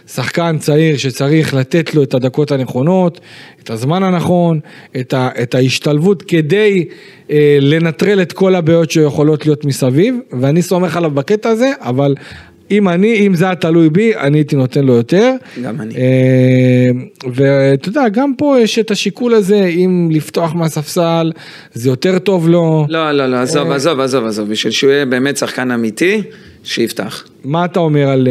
שחקן צעיר שצריך לתת לו את הדקות הנכונות, את הזמן הנכון, את, ה, את ההשתלבות כדי אה, לנטרל את כל הבעיות שיכולות להיות מסביב, ואני סומך עליו בקטע הזה, אבל אם אני, אם זה היה תלוי בי, אני הייתי נותן לו יותר. גם אני. ואתה יודע, גם פה יש את השיקול הזה, אם לפתוח מהספסל, זה יותר טוב לו. לא, לא, לא, עזוב, עזוב, עזוב, עזוב, בשביל שהוא יהיה באמת שחקן אמיתי, שיפתח. מה אתה אומר על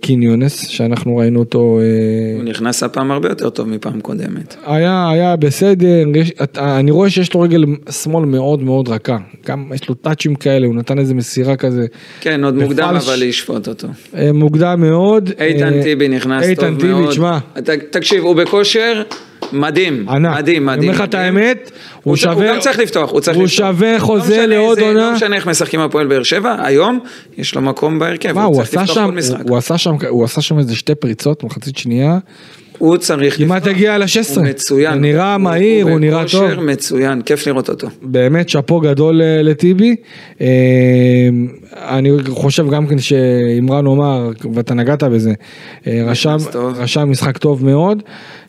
קין יונס, שאנחנו ראינו אותו? הוא נכנס הפעם הרבה יותר טוב מפעם קודמת. היה, היה בסדר, יש, אני רואה שיש לו רגל שמאל מאוד מאוד רכה, גם יש לו טאצ'ים כאלה, הוא נתן איזה מסירה כזה. כן, עוד מוקדם בפלש, אבל לשפוט אותו. מוקדם מאוד. איתן טיבי נכנס איתן טוב טיבי, מאוד. תשמע. תקשיב, הוא בכושר. מדהים, ענק. מדהים, מדהים. אני אומר לך את האמת, הוא הוא שווה, הוא גם צריך לפתוח, הוא צריך הוא לפתוח. שווה חוזה לא משנה לעוד עונה. לא משנה איך משחקים הפועל באר שבע, היום יש לו מקום בהרכב, מה, הוא צריך לפתוח שם, כל משחק. הוא עשה שם, הוא עשה שם איזה שתי פריצות, מחצית שנייה, הוא צריך... כמעט לפתוח. הגיע ל-16. הוא מצוין. הוא נראה מהיר, הוא נראה טוב. בכושר מצוין, כיף לראות אותו. באמת שאפו גדול אה, לטיבי. אה, אני חושב גם כן שאמרן אומר, ואתה נגעת בזה, אה. רשם משחק טוב מאוד.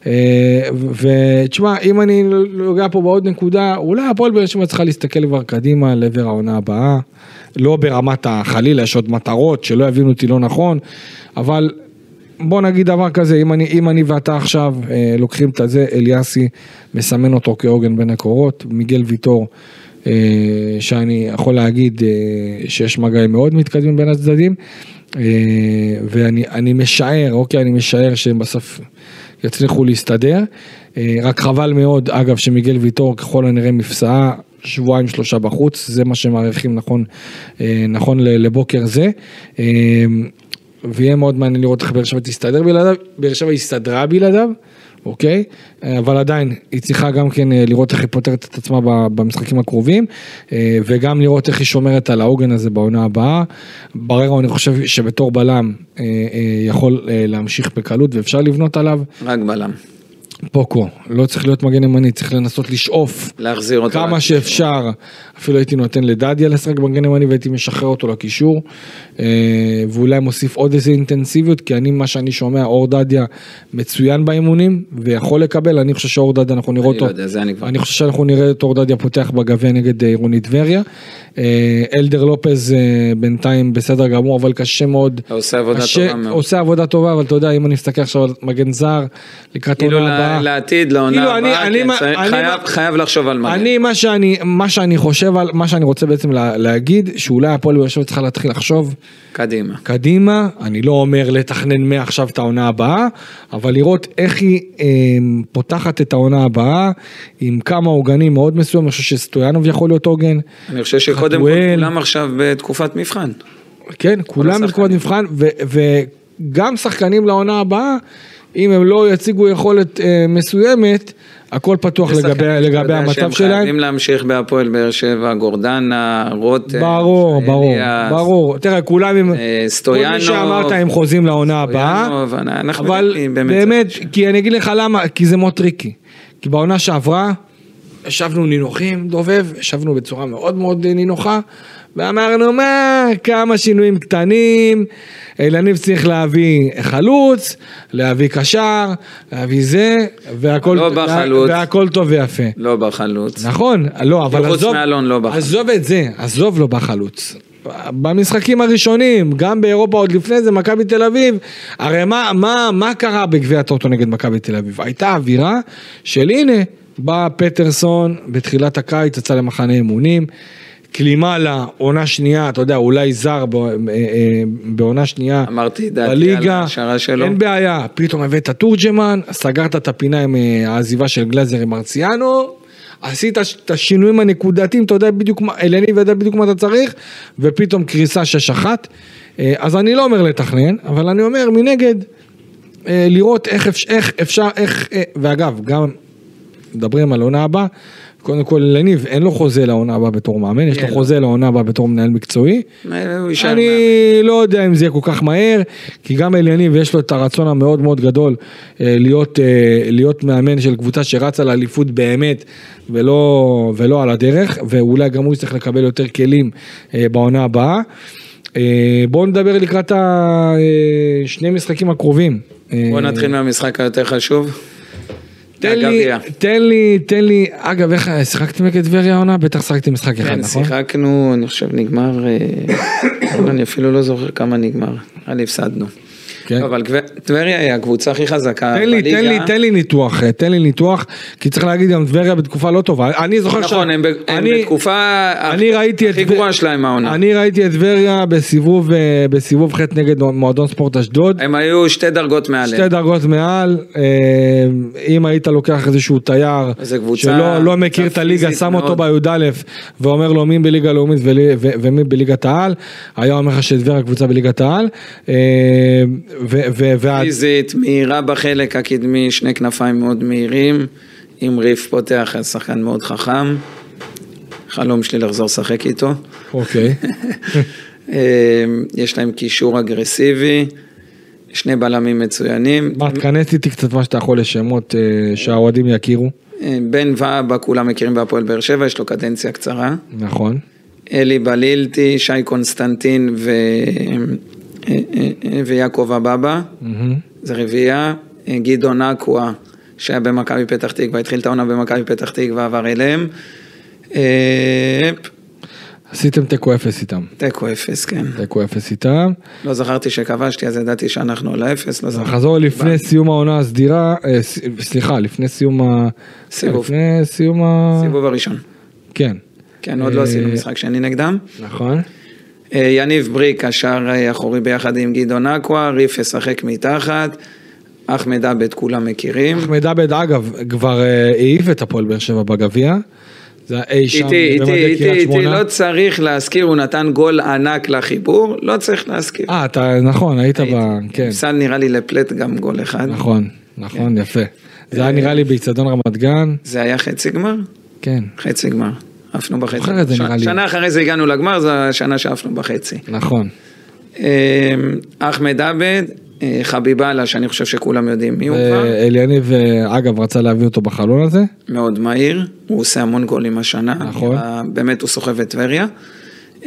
אה, ותשמע, אם אני נוגע פה בעוד נקודה, אולי הפועל באר שבע צריכה להסתכל כבר קדימה לעבר העונה הבאה. לא ברמת החלילה, יש עוד מטרות, שלא יבינו אותי לא נכון, אבל בוא נגיד דבר כזה, אם אני, אם אני ואתה עכשיו אה, לוקחים את הזה, אליאסי מסמן אותו כעוגן בין הקורות, מיגל ויטור, אה, שאני יכול להגיד אה, שיש מגעים מאוד מתקדמים בין הצדדים, אה, ואני אני משער, אוקיי, אני משער שהם בסוף יצליחו להסתדר, אה, רק חבל מאוד, אגב, שמיגל ויטור ככל הנראה מפסעה. שבועיים שלושה בחוץ, זה מה שמעריכים נכון, אה, נכון לבוקר זה. אה, ויהיה מאוד מעניין לראות איך באר שבע תסתדר בלעדיו, באר שבע הסתדרה בלעדיו, אוקיי? אה, אבל עדיין, היא צריכה גם כן אה, לראות איך היא פותרת את עצמה במשחקים הקרובים, אה, וגם לראות איך היא שומרת על העוגן הזה בעונה הבאה. בררו אני חושב שבתור בלם יכול להמשיך בקלות ואפשר לבנות עליו. רק בלם. פוקו, לא צריך להיות מגן ימני, צריך לנסות לשאוף להחזיר אותו. כמה. שאפשר, אפילו הייתי נותן לדדיה לשחק מגן ימני והייתי משחרר אותו לקישור, אה, ואולי מוסיף עוד איזה אינטנסיביות, כי אני, מה שאני שומע, אור דדיה מצוין באימונים, ויכול לקבל, אני חושב שאור דדיה, אנחנו נראה אני אותו, לא יודע, זה אני כבר... אני חושב שאנחנו נראה את אור דדיה פותח בגביע נגד אה, עירוני טבריה. אה, אלדר לופז בינתיים בסדר גמור, אבל קשה מאוד. עושה עבודה טובה מאוד. עושה עבודה טובה, אבל אתה יודע, אם אני מסתכל עכשיו על מגן זר, לקראת כאילו העונה הבאה. ל- לעתיד, לעונה כאילו, אני- הבאה, אני כן, מה- אני חייב- מה- חייב לחשוב על מגן. אני, מה שאני, מה שאני חושב על, מה שאני רוצה בעצם לה, להגיד, שאולי הפועל באר שבע צריכה להתחיל לחשוב קדימה. קדימה, אני לא אומר לתכנן מעכשיו את העונה הבאה, אבל לראות איך היא אה, פותחת את העונה הבאה, עם כמה עוגנים מאוד מסוים, אני חושב שסטויאנוב יכול להיות עוגן, אני חושב שקודם כל. כולם עכשיו בתקופת מבחן. כן, כולם. בתקופת מבחן, ו, וגם שחקנים לעונה הבאה, אם הם לא יציגו יכולת אה, מסוימת, הכל פתוח לגבי, לגבי המצב שהם שלהם. חייבים להמשיך בהפועל באר שבע, גורדנה, רותם, ברור, ברור, אליאס, ברור. תראה, כולם עם... אה, כל סטויאנוב. מי שאמרת הם חוזים לעונה הבאה. אבל. באמת, כי אני אגיד לך למה, כי זה מאוד tricky. כי בעונה שעברה, ישבנו נינוחים, דובב, ישבנו בצורה מאוד מאוד נינוחה, ואמרנו, מה, כמה שינויים קטנים, אליניב צריך להביא חלוץ, להביא קשר, להביא זה, והכל, לא חלוץ. והכל טוב ויפה. לא בחלוץ. נכון, לא, אבל עזוב, מאלון לא בא חלוץ. עזוב את זה, עזוב לא בחלוץ. במשחקים הראשונים, גם באירופה עוד לפני זה, מכבי תל אביב, הרי מה, מה, מה קרה בגביע הטוטו נגד מכבי תל אביב? הייתה אווירה של הנה, בא פטרסון בתחילת הקיץ, יצא למחנה אימונים, קלימלה, עונה שנייה, אתה יודע, אולי זר אה, אה, בעונה שנייה אמרתי דעתי על בליגה, ההשערה שלו. אין בעיה, פתאום הבאת תורג'מן, סגרת את הפינה עם אה, העזיבה של גלאזר עם מרציאנו, עשית את השינויים הנקודתיים, אתה יודע בדיוק מה, אלניב יודע בדיוק מה אתה צריך, ופתאום קריסה 6-1. אה, אז אני לא אומר לתכנן, אבל אני אומר מנגד, לראות איך, אפ- איך אפשר, איך, אה, ואגב, גם מדברים על עונה הבאה, קודם כל לניב אין לו חוזה לעונה הבאה בתור מאמן, יש לו. חוזה לעונה הבאה בתור מנהל מקצועי. אה, אני. לא יודע אם זה יהיה כל כך מהר, כי גם אליניב יש לו את הרצון המאוד מאוד גדול אה, להיות, אה, להיות מאמן של קבוצה שרצה לאליפות באמת ולא, ולא על הדרך, ואולי גם הוא יצטרך לקבל יותר כלים בעונה הבאה. אה, בואו נדבר לקראת השני משחקים הקרובים. אה, בוא נתחיל מהמשחק היותר חשוב. תן לי. תן לי, תן לי, אגב, איך שיחקתם נגד טבריה העונה? בטח שיחקתי משחק אחד, כן, נכון? שיחקנו, אני חושב נגמר, אה, אני אפילו לא זוכר כמה נגמר, לי הפסדנו. כן. אבל טבריה היא הקבוצה הכי חזקה תן לי, בליגה. תן לי, תן לי ניתוח, אה, תן לי ניתוח, כי צריך להגיד גם טבריה בתקופה לא טובה. אני זוכר נכון, הם ב- הם אני- בתקופה אני ראיתי את הכי גרועה שלהם העונה. אני ראיתי את טבריה בסיבוב, אה, בסיבוב ח' נגד מועדון ספורט אשדוד. הם היו שתי דרגות מעליהם. שתי דרגות מעל, אה, אם היית לוקח איזשהו תייר שלא לא מכיר את הליגה, שם אותו. בי"א ואומר לו מי בליגה לאומית ומי בליגת העל, היה אומר לך שטבריה קבוצה בליגת העל, פיזית, מהירה בחלק הקדמי, שני כנפיים מאוד מהירים, עם ריף פותח, שחקן מאוד חכם. חלום שלי לחזור לשחק איתו. אוקיי. אה, יש להם קישור אגרסיבי. שני בלמים מצוינים. מה, תכנס איתי קצת מה שאתה יכול לשמות אה, שהאוהדים יכירו. אה, בן ואבא כולם מכירים בהפועל באר שבע, יש לו קדנציה קצרה. נכון. אלי בלילטי, שי קונסטנטין ו... אה, אה, אה, ויעקב אבבא, מהמם. זה רביעייה. גדעון אקווה, שהיה במכבי פתח תקווה, התחיל את העונה במכבי פתח תקווה, עבר אליהם. עשיתם תיקו אפס איתם. תיקו אפס, כן. תיקו אפס איתם. לא זכרתי שכבשתי, אז ידעתי שאנחנו על האפס, לא זכרתי. נחזור לפני סיום העונה הסדירה, סליחה, לפני סיום ה... סיבוב. לפני סיום ה... סיבוב הראשון. כן, כן, עוד לא עשינו משחק שני נגדם. נכון. אה, יניב בריק, השער אה, אחורי ביחד עם גדעון אקווה, ריף ישחק מתחת, אחמד עבד כולם מכירים. אחמד עבד אגב כבר אה, העיף את הפועל באר שבע בגביע. זה היה אי שם איתי, איתי, במדי איתי, קריית איתי, שמונה. לא צריך להזכיר, הוא נתן גול ענק לחיבור, לא צריך להזכיר. אה, אתה נכון, היית ב... כן, הפסד נראה לי לפלט גם גול אחד. נכון, נכון, יפה. זה היה נראה לי באיצטדיון רמת גן, זה היה חצי גמר? כן, חצי גמר. עפנו בחצי. זוכר את זה, ש- נראה לי. שנה אחרי זה הגענו לגמר, זו השנה שעפנו בחצי. נכון. אה, אחמד עבד, אה, חביבאללה, שאני חושב שכולם יודעים מי הוא כבר. אליניב, אה, אגב, רצה להביא אותו בחלון הזה. מאוד מהיר, הוא עושה המון גולים השנה, נכון. באמת הוא סוחב את טבריה.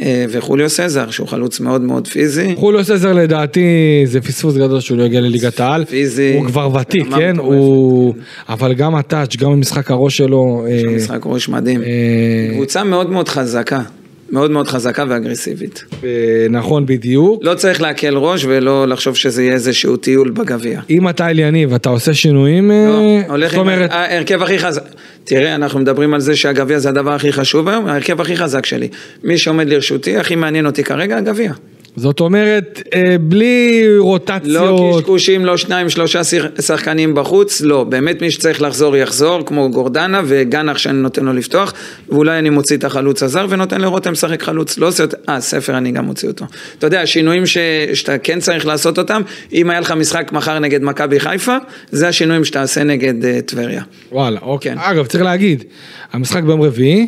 אה, וחוליו סזר, שהוא חלוץ מאוד מאוד פיזי. חוליו סזר לדעתי זה פספוס גדול שהוא לא יגיע לליגת העל. פיזי. הוא כבר ותיק, כן? מטורפת, הוא... אבל גם הטאץ', גם המשחק הראש שלו. יש לו אה, משחק ראש מדהים. אה, קבוצה מאוד מאוד חזקה, מאוד מאוד חזקה ואגרסיבית. אה, נכון בדיוק. לא צריך להקל ראש ולא לחשוב שזה יהיה איזשהו טיול בגביע. אם אתה אליניב, אתה עושה שינויים, אה, לא, הולך זאת עם אומרת, ההרכב הכי חזק. תראה, אנחנו מדברים על זה שהגביע זה הדבר הכי חשוב היום, ההרכב הכי חזק שלי. מי שעומד לרשותי, הכי מעניין אותי כרגע, הגביע. זאת אומרת, אה, בלי לא רוטציות, קשקושים, לא שניים, שלושה שחקנים בחוץ, לא. באמת מי שצריך לחזור יחזור, כמו גורדנה וגנח שאני נותן לו לפתוח, ואולי אני מוציא את החלוץ הזר ונותן לרותם לשחק חלוץ. לא עושה אותו, אה, ספר אני גם מוציא אותו. אתה יודע, השינויים ש... שאתה כן צריך לעשות אותם, אם היה לך משחק מחר נגד מכבי חיפה, זה השינויים שתעשה נגד uh, טבריה. וואלה, אוקיי. כן. אגב, צריך להגיד, המשחק ביום רביעי,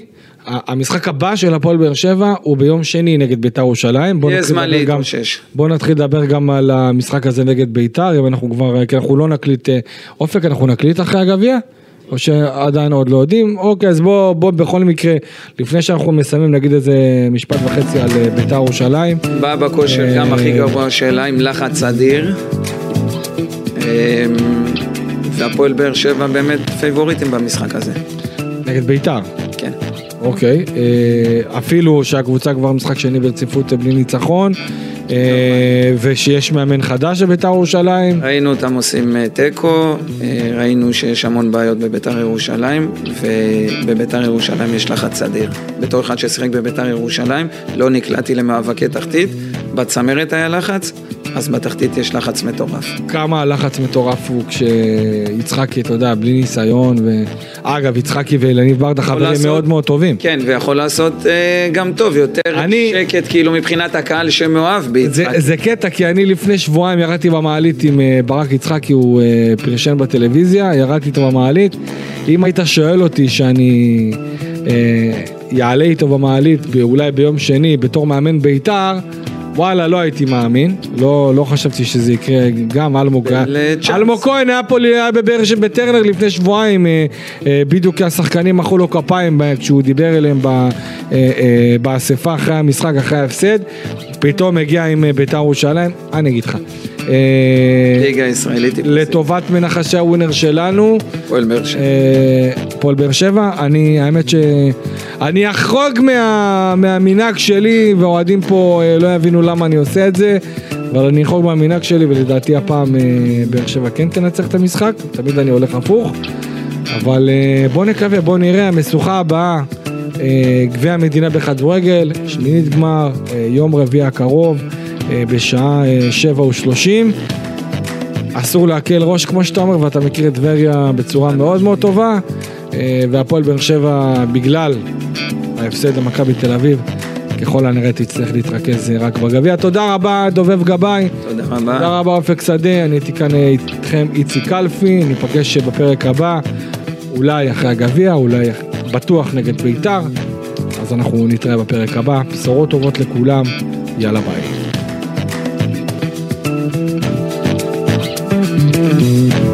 המשחק הבא של הפועל באר שבע הוא ביום שני נגד ביתר ירושלים. יהיה זמן להתאושש. בוא נתחיל לדבר גם על המשחק הזה נגד ביתר, אם אנחנו כבר, כי אנחנו לא נקליט, אה, אופק, אנחנו נקליט אחרי הגביע? או שעדיין עוד לא יודעים? אוקיי, אז בוא, בוא בכל מקרה, לפני שאנחנו מסיימים, נגיד איזה משפט וחצי על אה, ביתר ירושלים. בא בכושר אה, גם הכי גבוה שלה עם לחץ אדיר. אה, והפועל באר שבע באמת פייבוריטים במשחק הזה. נגד ביתר. אוקיי, אה, אפילו שהקבוצה כבר משחק שני ברציפות בלי ניצחון, אה, ושיש מאמן חדש בביתר ירושלים. ראינו אותם עושים אה, תיקו, אה, ראינו שיש המון בעיות בביתר ירושלים, ובביתר ירושלים יש לחץ אדיר. בתור אחד ששיחק בביתר ירושלים, לא נקלעתי למאבקי תחתית, בצמרת היה לחץ, אז בתחתית יש לחץ מטורף. כמה הלחץ מטורף הוא כשיצחקי, אתה יודע, בלי ניסיון, ואגב, יצחקי ואילניב ברדה חברים לעשות- מאוד מאוד טובים. כן, ויכול לעשות אה, גם טוב, יותר אני- שקט, כאילו מבחינת הקהל שמאוהב זה, ביצחק. זה קטע, כי אני לפני שבועיים ירדתי במעלית עם אה, ברק יצחקי, הוא אה, פרשן בטלוויזיה, ירדתי איתו במעלית. אם היית שואל אותי שאני אה, אעלה איתו במעלית אולי ביום שני בתור מאמן בית"ר, וואלה, לא הייתי מאמין, לא, לא חשבתי שזה יקרה, גם אלמוג, ולצ'אנס. אלמוג כהן היה פה, היה בבאר שבע בטרנר לפני שבועיים, אה, אה, בדיוק השחקנים מחאו לו כפיים כשהוא דיבר אליהם אה, באספה אחרי המשחק, אחרי ההפסד, פתאום הגיע עם בית"ר ירושלים, אני אגיד לך. אה, ליגה ישראלית. לטובת מנחשי הווינר שלנו, פועל באר שבע. אה, הפועל באר שבע, אני, האמת שאני אחרוג מה, מהמנהג שלי, ואוהדים פה אה, לא יבינו למה אני עושה את זה, אבל אני אחרוג מהמנהג שלי, ולדעתי הפעם באר שבע כן תנצח את המשחק, תמיד אני הולך הפוך, אבל בוא נקווה, בוא נראה, המשוכה הבאה, אה, גביע המדינה בכדורגל, שמינית גמר, יום רביעי הקרוב, בשעה אה, שבע ושלושים. אסור להקל ראש כמו שאתה אומר ואתה מכיר את טבריה בצורה מאוד מאוד טובה אה, והפועל באר שבע בגלל ההפסד למכבי תל אביב ככל הנראה תצטרך להתרכז אה, רק בגביע. תודה רבה דובב גבאי, תודה תודה רבה. רבה אופק שדה, אני הייתי כאן אה, איתכם איציק קלפי, ניפגש אה, בפרק הבא, אולי אחרי הגביע, אולי בטוח נגד בית"ר, אז אנחנו נתראה בפרק הבא, בשורות טובות לכולם, יאללה ביי. ביי.